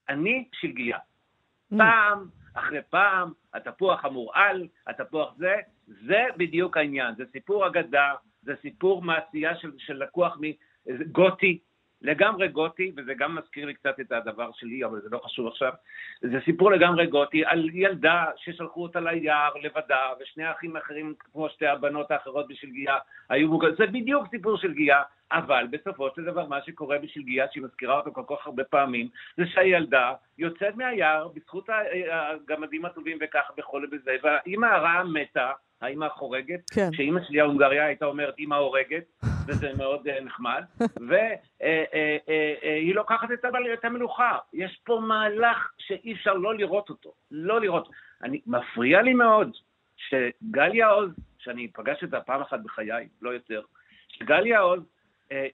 אני שלגיה. Mm. פעם אחרי פעם, התפוח המורעל, התפוח זה, זה בדיוק העניין. זה סיפור אגדה, זה סיפור מעשייה של, של לקוח מגותי, לגמרי גותי, וזה גם מזכיר לי קצת את הדבר שלי, אבל זה לא חשוב עכשיו. זה סיפור לגמרי גותי על ילדה ששלחו אותה ליער לבדה, ושני האחים האחרים, כמו שתי הבנות האחרות בשלגיה, היו מוגנים. זה בדיוק סיפור של גיאה, אבל בסופו של דבר מה שקורה בשלגיה, שהיא מזכירה אותו כל כך הרבה פעמים, זה שהילדה יוצאת מהיער בזכות הגמדים הטובים וככה בכל וזה, והאימא הרעה מתה, האימא החורגת, כן. שאימא שלי ההונגריה הייתה אומרת אימא הורגת, [LAUGHS] וזה מאוד uh, נחמד, והיא uh, uh, לוקחת את, את המלוכה. יש פה מהלך שאי אפשר לא לראות אותו, לא לראות. אני, מפריע לי מאוד שגליה עוז, שאני פגשתי אותה פעם אחת בחיי, לא יותר, שגליה עוז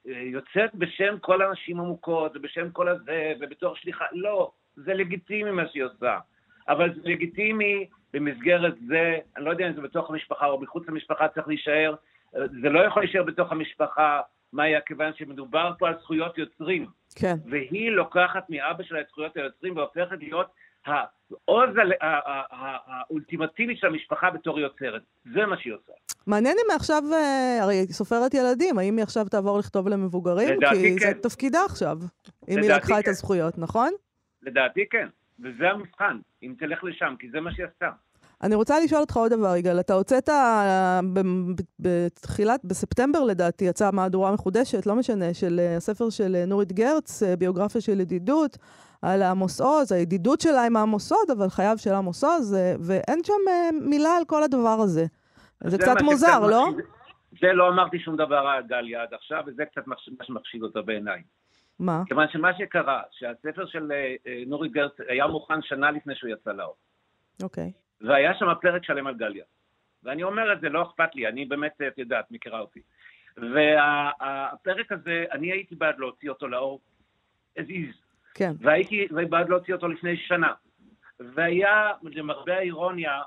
יוצאת בשם כל הנשים המוכות, ובשם כל הזה, ובתור שליחה, לא, זה לגיטימי מה שהיא עושה. אבל זה לגיטימי במסגרת זה, אני לא יודע אם זה בתוך המשפחה או מחוץ למשפחה צריך להישאר, זה לא יכול להישאר בתוך המשפחה, מאיה, כיוון שמדובר פה על זכויות יוצרים. כן. והיא לוקחת מאבא שלה את זכויות היוצרים והופכת להיות העוז האולטימטיבי של המשפחה בתור יוצרת. זה מה שהיא עושה. מעניין אם מעכשיו, אה, הרי היא סופרת ילדים, האם היא עכשיו תעבור לכתוב למבוגרים? לדעתי כי כן. זה תפקידה עכשיו, אם היא לקחה כן. את הזכויות, נכון? לדעתי כן. וזה המבחן, אם תלך לשם, כי זה מה שהיא עשתה. אני רוצה לשאול אותך עוד דבר, יגאל. אתה הוצאת אה, בתחילת, בספטמבר לדעתי, יצאה מהדורה מחודשת, לא משנה, של אה, הספר של אה, נורית גרץ, ביוגרפיה של ידידות, על עמוס עוז, הידידות שלה עם עמוס עוז, אבל חייו של עמוס עוז, ואין שם מילה על כל הדבר הזה. זה קצת מוזר, שקצת לא? זה לא אמרתי שום דבר על גליה עד עכשיו, וזה קצת מה שמחשיד אותה בעיניי. מה? כיוון שמה שקרה, שהספר של נורית גרץ היה מוכן שנה לפני שהוא יצא לאור. אוקיי. והיה שם פרק שלם על גליה. ואני אומר את זה, לא אכפת לי, אני באמת, את יודעת, מכירה אותי. והפרק הזה, אני הייתי בעד להוציא אותו לאור as is, כן. והייתי בעד להוציא אותו לפני שנה. והיה, למרבה האירוניה,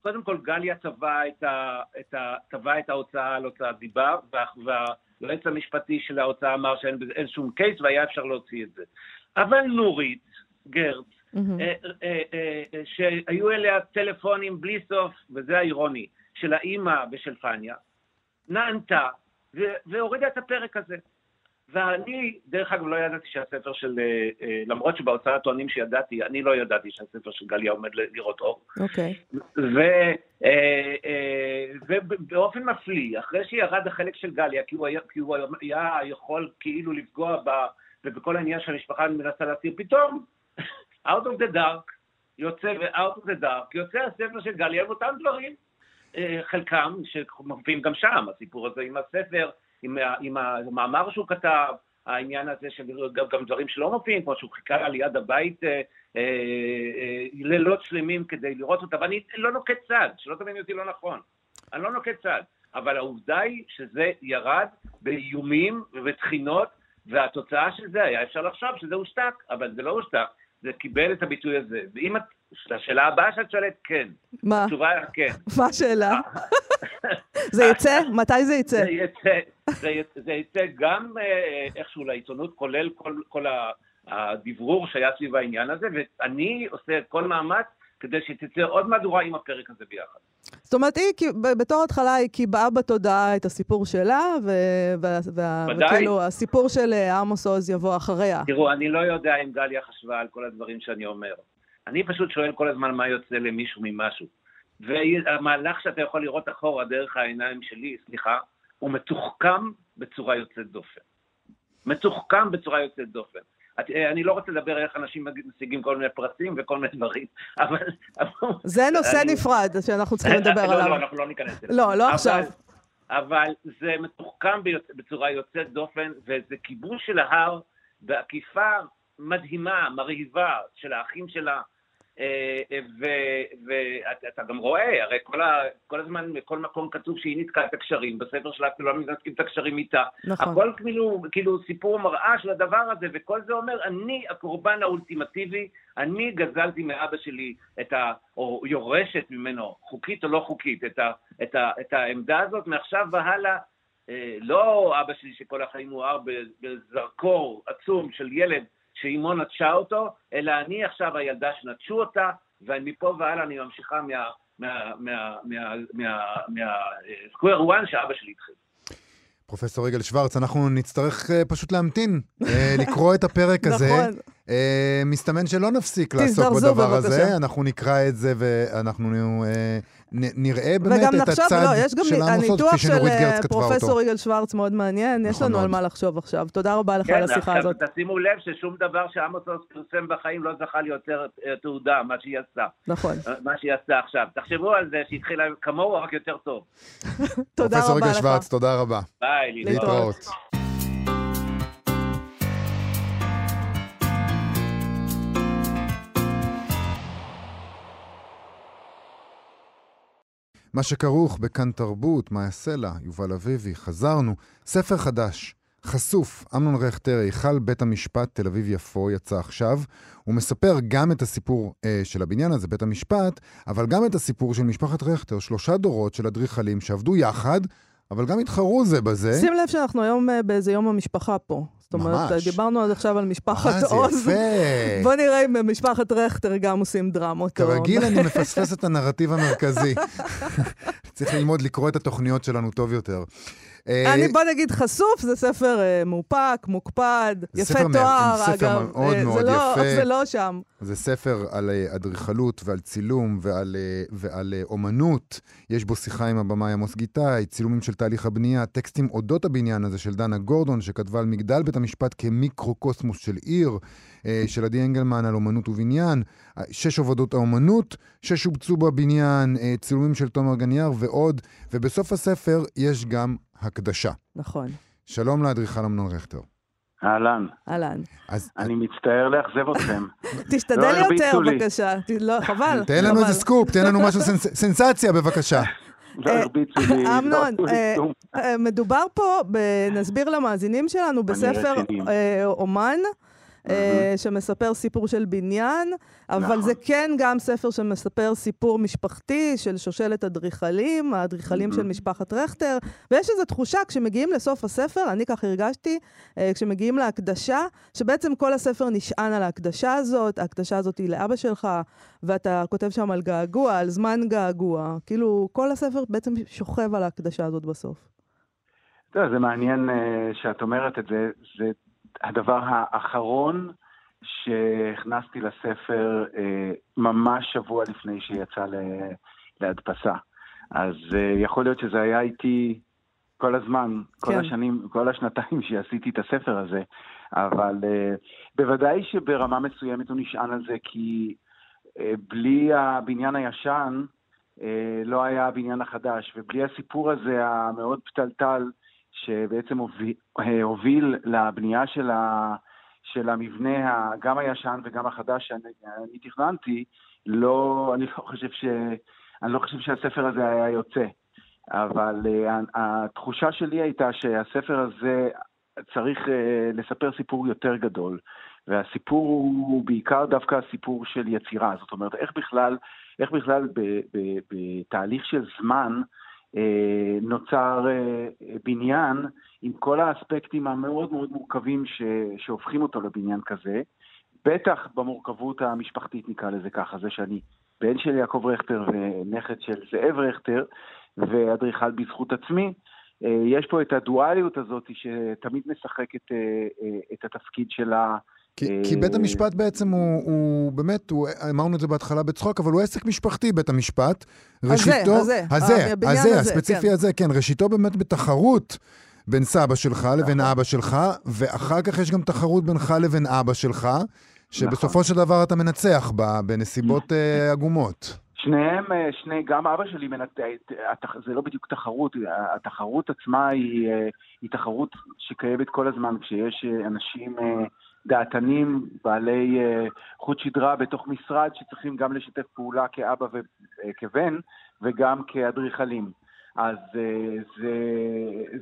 קודם כל גליה תבע את, ה, את, ה, תבע את ההוצאה על הוצאת דיבה, וה- והיועץ המשפטי של ההוצאה אמר שאין שום קייס והיה אפשר להוציא את זה. אבל נורית גרץ, מהמם. אה, אה, אה, שהיו אליה טלפונים בלי סוף, וזה האירוני, של האימא ושל פניה, נענתה והורידה את הפרק הזה. ואני, דרך אגב, לא ידעתי שהספר של, למרות שבהוצאה טוענים שידעתי, אני לא ידעתי שהספר של גליה עומד לראות אור. אוקיי. ובאופן מפליא, אחרי שירד החלק של גליה, כי הוא היה, כי הוא היה יכול כאילו לפגוע ב, ובכל העניין שהמשפחה מנסה להסיר, פתאום, out of the dark, יוצא, ו-out of the dark, יוצא הספר של גליה עם אותם דברים. אה, חלקם, שמופיעים גם שם, הסיפור הזה עם הספר, עם, עם המאמר שהוא כתב, העניין הזה של גם, גם דברים שלא מופיעים, כמו שהוא חיכה לה ליד הבית אה, אה, אה, לילות שלמים כדי לראות אותה, ואני לא נוקט צד, שלא תביני אותי לא נכון, אני לא נוקט צד, אבל העובדה היא שזה ירד באיומים ובתחינות, והתוצאה של זה היה אפשר לחשוב שזה הושתק, אבל זה לא הושתק, זה קיבל את הביטוי הזה. ואם את, השאלה הבאה שאת שואלת, כן. מה? התשובה היא כן. מה השאלה? [LAUGHS] זה יצא? מתי זה יצא? זה יצא, זה יצא, זה יצא גם אה, איכשהו לעיתונות, כולל כל, כל הדברור שהיה סביב העניין הזה, ואני עושה כל מאמץ כדי שתצא עוד מהדורה עם הפרק הזה ביחד. זאת אומרת, היא, בתור התחלה, היא קיבעה בתודעה את הסיפור שלה, ו- וה-. וכאילו, הסיפור של אה, עמוס עוז יבוא אחריה. תראו, אני לא יודע אם גליה חשבה על כל הדברים שאני אומר. אני פשוט שואל כל הזמן מה יוצא למישהו ממשהו. והמהלך שאתה יכול לראות אחורה דרך העיניים שלי, סליחה, הוא מתוחכם בצורה יוצאת דופן. מתוחכם בצורה יוצאת דופן. אה, אני לא רוצה לדבר איך אנשים משיגים כל מיני פרסים וכל מיני דברים, [LAUGHS] אבל... זה נושא נפרד שאנחנו צריכים לדבר לא, עליו. לא, אנחנו לא ניכנס לזה. לא, לא אבל- עכשיו. אבל זה מתוחכם בצורה יוצאת דופן, וזה כיבוש של ההר בעקיפה מדהימה, מרהיבה, של האחים שלה. אה, ואתה גם רואה, הרי כל, ה, כל הזמן, בכל מקום כתוב שהיא ניתקה את הקשרים, בספר שלה כאילו לא מנתקים את הקשרים איתה. נכון. הכל כאילו, כאילו סיפור מראה של הדבר הזה, וכל זה אומר, אני הקורבן האולטימטיבי, אני גזלתי מאבא שלי את ה... או יורשת ממנו, חוקית או לא חוקית, את, ה, את, ה, את העמדה הזאת, מעכשיו והלאה, אה, לא אבא שלי שכל החיים מואר ב- בזרקור עצום של ילד שאימו נטשה אותו, אלא אני עכשיו הילדה שנטשו אותה, ומפה והלאה אני ממשיכה מה... מה... מה... מה... מה... מה... square one שאבא שלי התחיל. פרופסור יגאל שוורץ, אנחנו נצטרך אה, פשוט להמתין, אה, לקרוא את הפרק הזה. נכון. אה, מסתמן שלא נפסיק לעסוק בדבר בבקשה. הזה, אנחנו נקרא את זה ואנחנו אה, נ- נראה באמת וגם את נחשוב, הצד לא, יש גם של הניתוח כפי של שנורית אה, גרץ כתבה אותו. פרופסור יגאל שוורץ מאוד מעניין, יש נכון לנו על מאוד. מה לחשוב עכשיו. תודה רבה לך כן, על השיחה עכשיו הזאת. תשימו לב ששום דבר שעמוס עוז פרסם בחיים לא זכה ליותר אה, תעודה, מה שהיא עשתה. נכון. אה, מה שהיא עשתה עכשיו. תחשבו על זה שהתחילה כמוהו, רק יותר טוב. [LAUGHS] תודה פרופסור רבה יגאל לך. שוורץ, תודה רבה. ביי, להתראות. מה שכרוך בכאן תרבות, מה יעשה לה, יובל אביבי, חזרנו. ספר חדש, חשוף, אמנון רכטר, היכל בית המשפט תל אביב-יפו, יצא עכשיו. הוא מספר גם את הסיפור אה, של הבניין הזה, בית המשפט, אבל גם את הסיפור של משפחת רכטר, שלושה דורות של אדריכלים שעבדו יחד, אבל גם התחרו זה בזה. שים לב שאנחנו היום אה, באיזה יום המשפחה פה. זאת אומרת, ממש. דיברנו עד עכשיו על משפחת אה, זה עוז. יפה. [LAUGHS] בוא נראה אם משפחת רכטר גם עושים דרמות. כרגיל אני [LAUGHS] מפספס את הנרטיב המרכזי. [LAUGHS] צריך ללמוד לקרוא את התוכניות שלנו טוב יותר. אה, אני, בוא נגיד, חשוף, זה ספר אה, מאופק, מוקפד, יפה תואר, זה ספר אגב. מאוד אה, מאוד לא- יפה. זה לא שם. זה ספר על אדריכלות ועל צילום ועל, ועל אומנות. יש בו שיחה עם הבמאי עמוס גיטאי, צילומים של תהליך הבנייה, טקסטים אודות הבניין הזה של דנה גורדון, שכתבה על מגדל בית המשפט כמיקרוקוסמוס של עיר, של עדי אנגלמן על אומנות ובניין, שש עבודות האומנות ששובצו בבניין, צילומים של תומר גניאר ועוד, ובסוף הספר יש גם הקדשה. נכון. שלום לאדריכל אמנון רכטר. אהלן, אהלן. אז אני מצטער לאכזב אתכם. [LAUGHS] תשתדל לא יותר. בבקשה. לא, חבל. תן לנו. איזה סקופ, תן לנו משהו, [LAUGHS] סנס- סנסציה בבקשה. [LAUGHS] לא אה, לא אמנון, אה. אה, מדובר פה, נסביר למאזינים שלנו, בספר רציני. אה. אה, שמספר סיפור של בניין, אבל נכון. זה כן גם ספר שמספר סיפור משפחתי של שושלת אדריכלים, האדריכלים של משפחת רכטר, ויש איזו תחושה כשמגיעים לסוף הספר, אני כך הרגשתי, אה, כשמגיעים להקדשה, שבעצם כל הספר נשען על ההקדשה הזאת, ההקדשה הזאת היא לאבא שלך, ואתה כותב שם על געגוע, על זמן געגוע, כאילו כל הספר בעצם שוכב על ההקדשה הזאת בסוף. אתה יודע, זה מעניין אה, שאת אומרת את זה, זה הדבר האחרון שהכנסתי לספר אה, ממש שבוע לפני שיצא ל- להדפסה. אז אה, יכול להיות שזה היה איתי כל הזמן, כל כן. השנים, כל השנתיים [LAUGHS] שעשיתי את הספר הזה, אבל אה, בוודאי שברמה מסוימת הוא נשען על זה, כי אה, בלי הבניין הישן, אה, לא היה הבניין החדש, ובלי הסיפור הזה המאוד פתלתל, שבעצם הוביל, אה, הוביל לבנייה של, ה, של המבנה, גם הישן וגם החדש שאני אני תכננתי, לא, אני לא חושב ש... אני לא חושב שהספר הזה היה יוצא. אבל uh, התחושה שלי הייתה שהספר הזה צריך uh, לספר סיפור יותר גדול. והסיפור הוא בעיקר דווקא הסיפור של יצירה. זאת אומרת, איך בכלל, איך בכלל ב, ב, בתהליך של זמן נוצר אה, בניין עם כל האספקטים המאוד מאוד מורכבים ש, שהופכים אותו לבניין כזה, בטח במורכבות המשפחתית נקרא לזה ככה, זה שאני בן של יעקב רכטר ונכד של זאב רכטר ואדריכל בזכות עצמי, אה, יש פה את הדואליות הזאת שתמיד משחקת אה, אה, את התפקיד של ה... כי, כי בית המשפט בעצם הוא, הוא באמת, הוא, אמרנו את זה בהתחלה בצחוק, אבל הוא עסק משפחתי, בית המשפט. הזה, ראשיתו, הזה, הזה, הבניין הזה, הזה, הספציפי כן. הזה, כן. ראשיתו באמת בתחרות בין סבא שלך לבין אבא שלך, ואחר כך יש גם תחרות בינך לבין אבא שלך, שבסופו של דבר אתה מנצח בה בנסיבות אה, עגומות. שניהם, אה, שני, גם אבא שלי, מנת... זה לא בדיוק תחרות, התחרות עצמה היא, אה, היא תחרות שקיימת כל הזמן כשיש אה, אנשים אה, דעתנים, בעלי אה, חוט שדרה בתוך משרד שצריכים גם לשתף פעולה כאבא וכבן וגם כאדריכלים. אז אה, זה,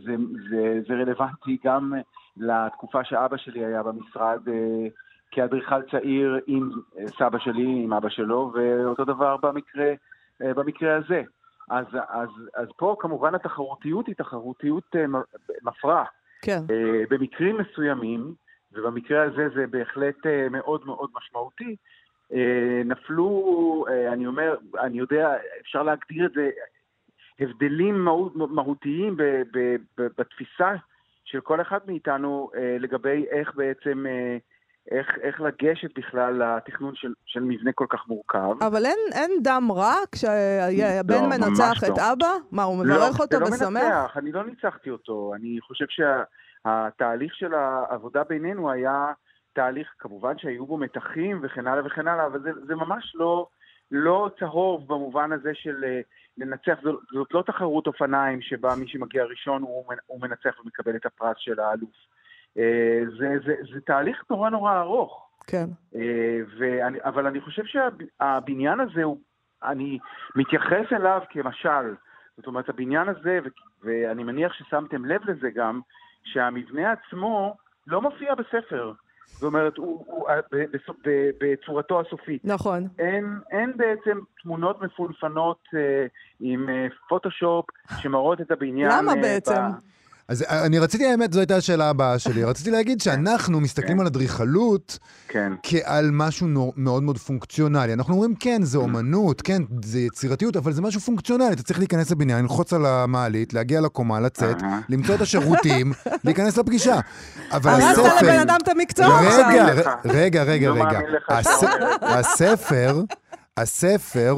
זה, זה, זה רלוונטי גם לתקופה שאבא שלי היה במשרד. אה, כאדריכל צעיר עם סבא שלי, עם אבא שלו, ואותו דבר במקרה, במקרה הזה. אז, אז, אז פה כמובן התחרותיות היא תחרותיות מפרה. כן. במקרים מסוימים, ובמקרה הזה זה בהחלט מאוד מאוד משמעותי, נפלו, אני אומר, אני יודע, אפשר להגדיר את זה, הבדלים מהות, מהותיים ב, ב, ב, בתפיסה של כל אחד מאיתנו לגבי איך בעצם איך, איך לגשת בכלל לתכנון של, של מבנה כל כך מורכב. אבל אין, אין דם רע כשהבן לא, מנצח את לא. אבא? מה, הוא מברך לא, אותו זה לא ושמח? מנצח, אני לא ניצחתי אותו. אני חושב שהתהליך של העבודה בינינו היה תהליך, כמובן שהיו בו מתחים וכן הלאה וכן הלאה, אבל זה, זה ממש לא, לא צהוב במובן הזה של לנצח. זאת, זאת לא תחרות אופניים שבה מי שמגיע ראשון הוא, הוא מנצח ומקבל את הפרס של האלוף. זה, זה, זה תהליך נורא נורא ארוך. כן. ואני, אבל אני חושב שהבניין הזה, הוא, אני מתייחס אליו כמשל. זאת אומרת, הבניין הזה, ואני מניח ששמתם לב לזה גם, שהמבנה עצמו לא מופיע בספר. זאת אומרת, הוא, הוא בצורתו הסופית. נכון. אין, אין בעצם תמונות מפולפנות אה, עם אה, פוטושופ שמראות את הבניין. למה אה, בעצם? ב... אז אה, אני רציתי, האמת, זו הייתה השאלה הבאה שלי. רציתי להגיד שאנחנו מסתכלים על אדריכלות כן. כעל משהו נור- מאוד מאוד פונקציונלי. אנחנו אומרים, כן, זה אומנות, כן, זה יצירתיות, אבל זה משהו פונקציונלי. אתה צריך להיכנס לבניין, ללחוץ על המעלית, להגיע לקומה, לצאת. למצוא את השירותים, [LAUGHS] להיכנס לפגישה. אבל הרסת הספר... לבן אדם את המקצוע לא עכשיו. רגע, רגע, רגע, לא רגע. [LAUGHS] הספר, הספר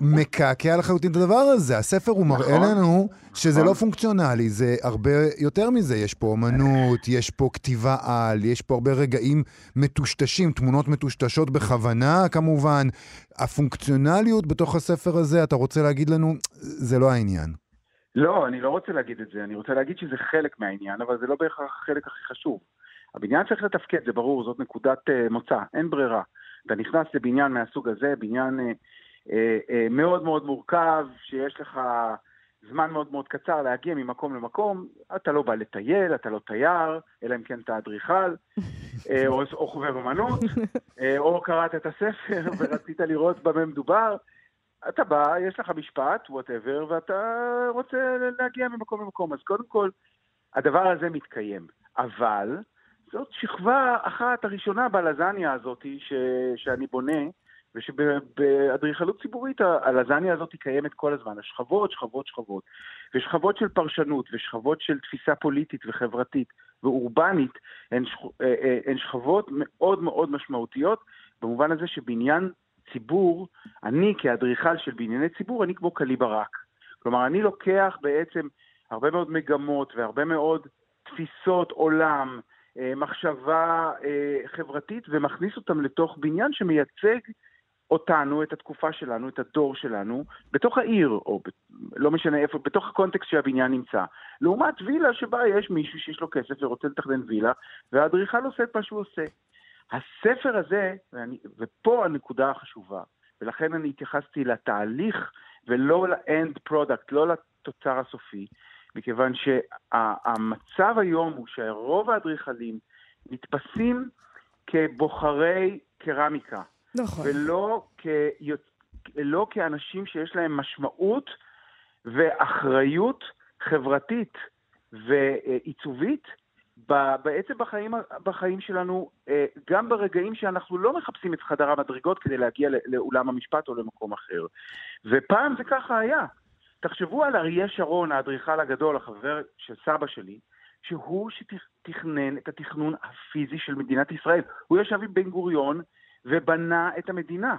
מקעקע לחלוטין את הדבר הזה. הספר הוא מראה נכון. לנו שזה נכון. לא פונקציונלי, זה הרבה יותר מזה. יש פה אומנות, יש פה כתיבה על, יש פה הרבה רגעים מטושטשים, תמונות מטושטשות בכוונה כמובן. הפונקציונליות בתוך הספר הזה, אתה רוצה להגיד לנו, זה לא העניין. לא, אני לא רוצה להגיד את זה, אני רוצה להגיד שזה חלק מהעניין, אבל זה לא בהכרח החלק הכי חשוב. הבניין צריך לתפקד, זה ברור, זאת נקודת uh, מוצא, אין ברירה. אתה נכנס לבניין מהסוג הזה, בניין uh, uh, uh, מאוד מאוד מורכב, שיש לך זמן מאוד מאוד קצר להגיע ממקום למקום, אתה לא בא לטייל, אתה לא תייר, אלא אם כן אתה אדריכל, [LAUGHS] אה, או, או חובב אמנות, אה, או קראת את הספר [LAUGHS] ורצית לראות במה מדובר. אתה בא, יש לך משפט, וואטאבר, ואתה רוצה להגיע ממקום למקום. אז קודם כל, הדבר הזה מתקיים. אבל זאת שכבה אחת הראשונה בלזניה הזאת ש, שאני בונה, ושבאדריכלות ציבורית הלזניה הזאת קיימת כל הזמן. השכבות, שכבות, שכבות. ושכבות של פרשנות, ושכבות של תפיסה פוליטית וחברתית ואורבנית, הן, שכ... אה, אה, הן שכבות מאוד מאוד משמעותיות, במובן הזה שבניין ציבור, אני כאדריכל של בנייני ציבור, אני כמו קלי ברק. כלומר, אני לוקח בעצם הרבה מאוד מגמות והרבה מאוד תפיסות עולם, מחשבה אה, חברתית, ומכניס אותם לתוך בניין שמייצג אותנו, את התקופה שלנו, את הדור שלנו, בתוך העיר, או ב, לא משנה איפה, בתוך הקונטקסט שהבניין נמצא. לעומת וילה שבה יש מישהו שיש לו כסף ורוצה לתכנן וילה, והאדריכל עושה את מה שהוא עושה. הספר הזה, ואני, ופה הנקודה החשובה, ולכן אני התייחסתי לתהליך ולא ל-end product, לא לתוצר הסופי, מכיוון שהמצב היום הוא שרוב האדריכלים נתפסים כבוחרי קרמיקה, נכון. ולא כיוצ... לא כאנשים שיש להם משמעות ואחריות חברתית ועיצובית בעצם בחיים, בחיים שלנו, אה, גם ברגעים שאנחנו לא מחפשים את חדר המדרגות כדי להגיע לאולם המשפט או למקום אחר. ופעם זה ככה היה. תחשבו על אריה שרון, האדריכל הגדול, החבר של סבא שלי, שהוא שתכנן את התכנון הפיזי של מדינת ישראל. הוא ישב עם בן גוריון ובנה את המדינה.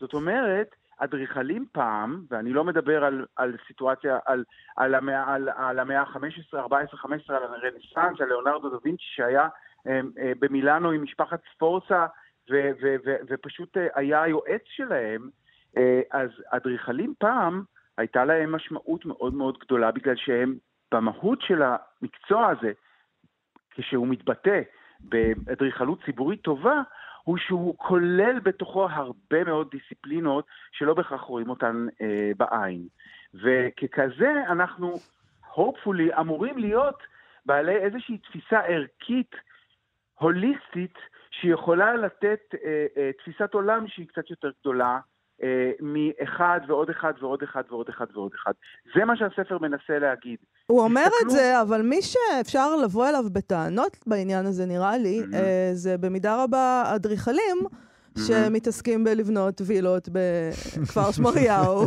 זאת אומרת, אדריכלים פעם, ואני לא מדבר על, על סיטואציה, על, על, המאה, על, על המאה ה-15, 14, 15, על הרנסאנס, על ליאונרדו דה וינצ'י שהיה אה, אה, במילאנו עם משפחת ספורצה ו, ו, ו, ופשוט אה, היה היועץ שלהם, אה, אז אדריכלים פעם הייתה להם משמעות מאוד מאוד גדולה בגלל שהם במהות של המקצוע הזה, כשהוא מתבטא באדריכלות ציבורית טובה, הוא שהוא כולל בתוכו הרבה מאוד דיסציפלינות שלא בהכרח רואים אותן אה, בעין. וככזה אנחנו, hopefully, אמורים להיות בעלי איזושהי תפיסה ערכית, הוליסטית, שיכולה לתת אה, אה, תפיסת עולם שהיא קצת יותר גדולה מאחד ועוד אחד ועוד אחד ועוד אחד ועוד אחד. זה מה שהספר מנסה להגיד. הוא אומר את זה, אבל מי שאפשר לבוא אליו בטענות בעניין הזה, נראה לי. אה, זה במידה רבה אדריכלים. שמתעסקים בלבנות וילות בכפר [LAUGHS] שמריהו,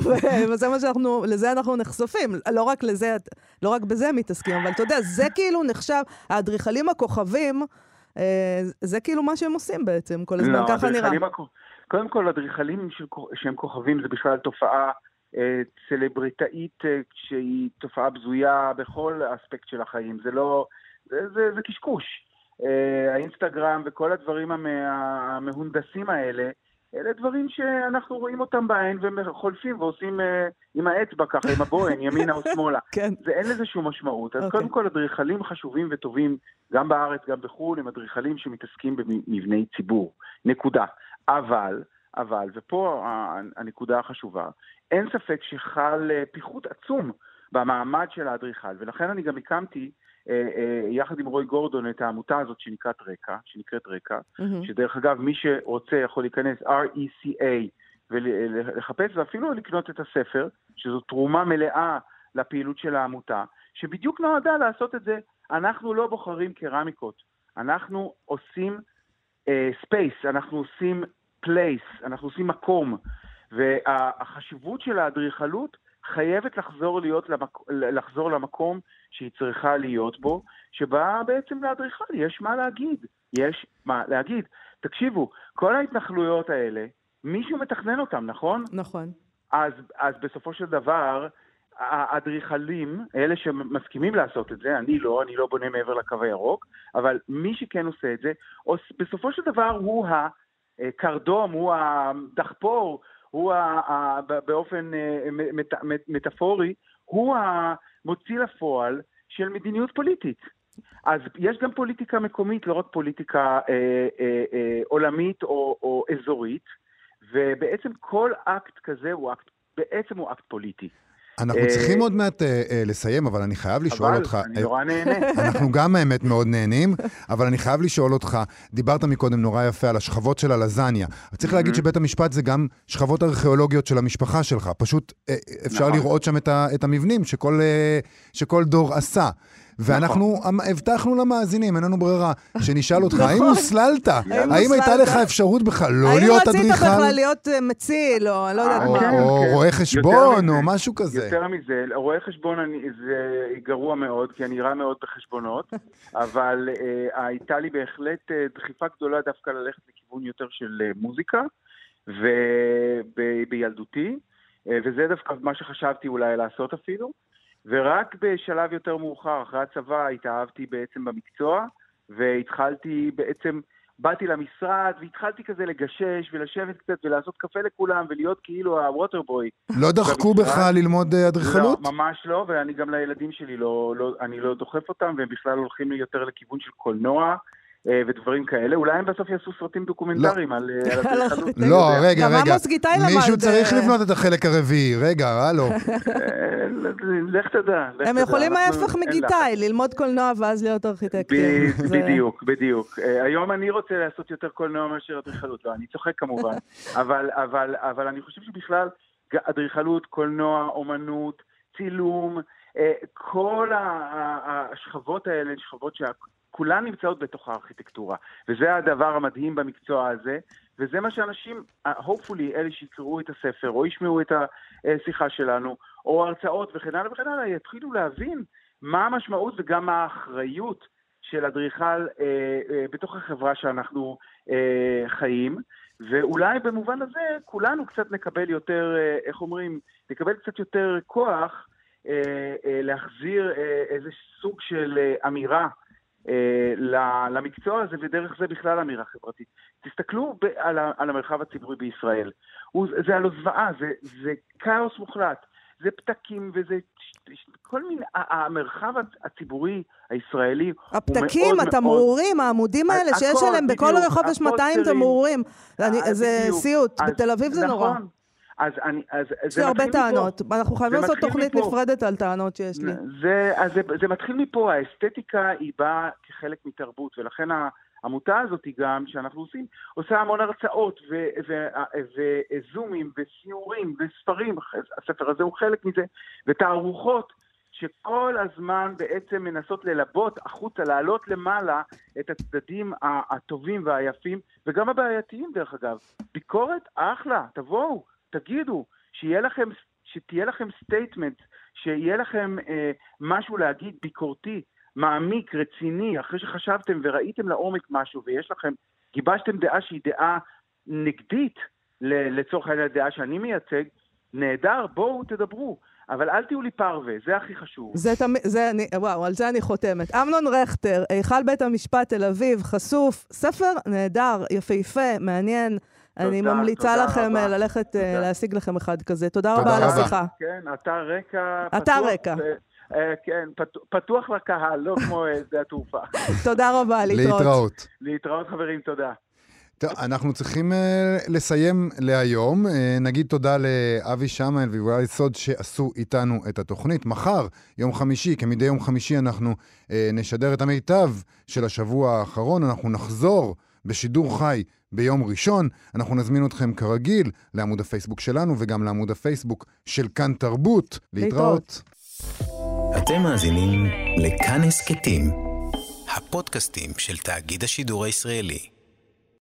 וזה מה שאנחנו, לזה אנחנו נחשפים. לא רק לזה, לא רק בזה מתעסקים, אבל אתה יודע, זה כאילו נחשב, האדריכלים הכוכבים, אה, זה כאילו מה שהם עושים בעצם, כל הזמן, לא, ככה נראה. הכ- קודם כל, אדריכלים שהם כוכבים זה בכלל תופעה אה, סלבריטאית אה, שהיא תופעה בזויה בכל אספקט של החיים. זה לא... זה, זה, זה קשקוש. אה, האינסטגרם וכל הדברים המה- המהונדסים האלה, אלה דברים שאנחנו רואים אותם בעין וחולפים ועושים אה, עם האצבע ככה, עם הבוהן, [LAUGHS] ימינה או שמאלה. כן. זה אין לזה שום משמעות. אז אוקיי. קודם כל, אדריכלים חשובים וטובים, גם בארץ, גם בחו"ל, הם אדריכלים שמתעסקים במבני ציבור. נקודה. אבל, אבל, ופה הנקודה החשובה, אין ספק שחל אה, פיחות עצום במעמד של האדריכל, ולכן אני גם הקמתי, יחד עם רוי גורדון, את העמותה הזאת שנקראת רקע, שנקראת רקע, מהמם. שדרך אגב, מי שרוצה יכול להיכנס RECA ולחפש, ואפילו לקנות את הספר, שזו תרומה מלאה לפעילות של העמותה, שבדיוק נועדה לעשות את זה. אנחנו לא בוחרים קרמיקות, אנחנו עושים space, uh, אנחנו עושים place, אנחנו עושים מקום. והחשיבות של האדריכלות חייבת לחזור, להיות למק... לחזור למקום שהיא צריכה להיות בו, שבה בעצם לאדריכל יש מה להגיד. יש מה להגיד. תקשיבו, כל ההתנחלויות האלה, מישהו מתכנן אותם, נכון? נכון. אז, אז בסופו של דבר, האדריכלים, אלה שמסכימים לעשות את זה, אני לא, אני לא בונה מעבר לקו הירוק, אבל מי שכן עושה את זה, בסופו של דבר הוא הקרדום, הוא הדחפור, הוא ה, ה, באופן אה, מט, מטאפורי, הוא המוציא לפועל של מדיניות פוליטית. אז יש גם פוליטיקה מקומית, לא רק פוליטיקה אה, אה, אה, עולמית או, או אזורית, ובעצם כל אקט כזה הוא אקט, בעצם הוא אקט פוליטי. אנחנו אה, צריכים עוד מעט אה, אה, לסיים, אבל אני חייב לשאול אותך... אבל, אני נורא נהנה. אנחנו גם האמת מאוד נהנים, [LAUGHS] אבל אני חייב לשאול אותך, דיברת מקודם נורא יפה על השכבות של הלזניה. צריך להגיד שבית המשפט זה גם שכבות ארכיאולוגיות של המשפחה שלך. פשוט אפשר נכון. לראות שם את המבנים שכל דור עשה. ואנחנו נכון. הבטחנו למאזינים, אין לנו ברירה, [LAUGHS] שנשאל אותך, האם נכון. הוסללת? האם הייתה לך אפשרות בכלל לא להיות אדריכל? האם רצית בכלל להיות אה, מציל, או לא יודעת מה. או רואה חשבון, או משהו כזה. יותר מזה, רואה חשבון זה גרוע מאוד, כי אני רע מאוד בחשבונות, [LAUGHS] אבל אה, הייתה לי בהחלט אה, דחיפה גדולה דווקא ללכת לכיוון יותר של מוזיקה, ובילדותי, וזה דווקא מה שחשבתי אולי לעשות אפילו. ורק בשלב יותר מאוחר, אחרי הצבא, התאהבתי בעצם במקצוע, והתחלתי בעצם, באתי למשרד, והתחלתי כזה לגשש ולשבת קצת ולעשות קפה לכולם, ולהיות כאילו הווטרבוי. לא דחקו בך ללמוד אה, אדריכלות? לא, ממש לא, ואני גם לילדים שלי לא, לא, אני לא דוחף אותם, והם בכלל הולכים יותר לכיוון של קולנוע. אה, ודברים כאלה. אולי הם בסוף יעשו סרטים דוקומנטריים לא. על אדריכלות. [LAUGHS] לא, רגע, רגע. גם עמוס גיטאי למד. מישהו צריך לבנות את החלק הרביעי. רגע, הלו. [LAUGHS] אה, לך תדע. הם יכולים ההפך מגיטאי, ללמוד קולנוע ואז להיות ארכיטקטים. בדיוק, בדיוק. אה, היום אני רוצה לעשות יותר קולנוע מאשר אדריכלות. לא, אני צוחק כמובן. [LAUGHS] אבל אני חושב שבכלל, אדריכלות, קולנוע, אומנות, צילום, כל השכבות האלה, שכבות כולן נמצאות בתוך הארכיטקטורה, וזה הדבר המדהים במקצוע הזה, וזה מה שאנשים, hopefully, אלה שיקראו את הספר, או ישמעו את השיחה שלנו, או הרצאות וכן הלאה וכן הלאה, יתחילו להבין מה המשמעות וגם מה האחריות של אדריכל אה, אה, בתוך החברה שאנחנו אה, חיים, ואולי במובן הזה כולנו קצת נקבל יותר, אה, איך אומרים, נקבל קצת יותר כוח אה, אה, להחזיר אה, איזה סוג של אה, אמירה אה, למקצוע הזה, ודרך זה בכלל אמירה חברתית. תסתכלו על, המרחב הציבורי בישראל. זה הלא זוועה, זה, זה כאוס מוחלט. זה פתקים וזה כל מיני, המרחב הציבורי הישראלי הוא מאוד מאוד... הפתקים, התמרורים, העמודים האלה שיש עליהם, בכל רחוב יש 200 תמרורים. זה סיוט, בתל אביב זה נורא. אז אני, אז יש לי הרבה טענות. אנחנו חייבים לעשות תוכנית מפה. נפרדת על טענות שיש לי. זה, אז זה, זה מתחיל מפה, האסתטיקה היא באה כחלק מתרבות, ולכן העמותה הזאת היא גם, שאנחנו עושים, עושה המון הרצאות וזומים וסיורים וספרים, הספר הזה הוא חלק מזה, ותערוכות. שכל הזמן בעצם מנסות ללבות החוצה, להעלות למעלה את הצדדים הטובים והיפים, וגם הבעייתיים דרך אגב. ביקורת, אחלה, תבואו, תגידו, שיהיה לכם, שתהיה לכם statement, שיהיה לכם אה, משהו להגיד ביקורתי, מעמיק, רציני, אחרי שחשבתם וראיתם לעומק משהו ויש לכם, גיבשתם דעה שהיא דעה נגדית לצורך העניין הדעה שאני מייצג, נהדר, בואו תדברו. אבל אל תהיו לי פרווה, זה הכי חשוב. זה תמיד, זה אני, וואו, על זה אני חותמת. אמנון רכטר, היכל בית המשפט תל אביב, חשוף, ספר נהדר, יפהפה, מעניין. אני ממליצה לכם אה, ללכת אה, להשיג לכם אחד כזה. תודה רבה על השיחה. כן, אתר רקע. אתר רקע. אה, כן, פתוח לקהל, לא כמו שדה התעופה. [LAUGHS] תודה רבה, להתראות. להתראות. להתראות, חברים, תודה. טוב, אנחנו צריכים uh, לסיים להיום. Uh, נגיד תודה לאבי שמאל ויובל סוד שעשו איתנו את התוכנית. מחר, יום חמישי, כמדי יום חמישי, אנחנו uh, נשדר את המיטב של השבוע האחרון. אנחנו נחזור בשידור חי ביום ראשון. אנחנו נזמין אתכם כרגיל לעמוד הפייסבוק שלנו וגם לעמוד הפייסבוק של כאן תרבות. להתראות. אתם מאזינים לכאן הסכתים, הפודקאסטים של תאגיד השידור הישראלי.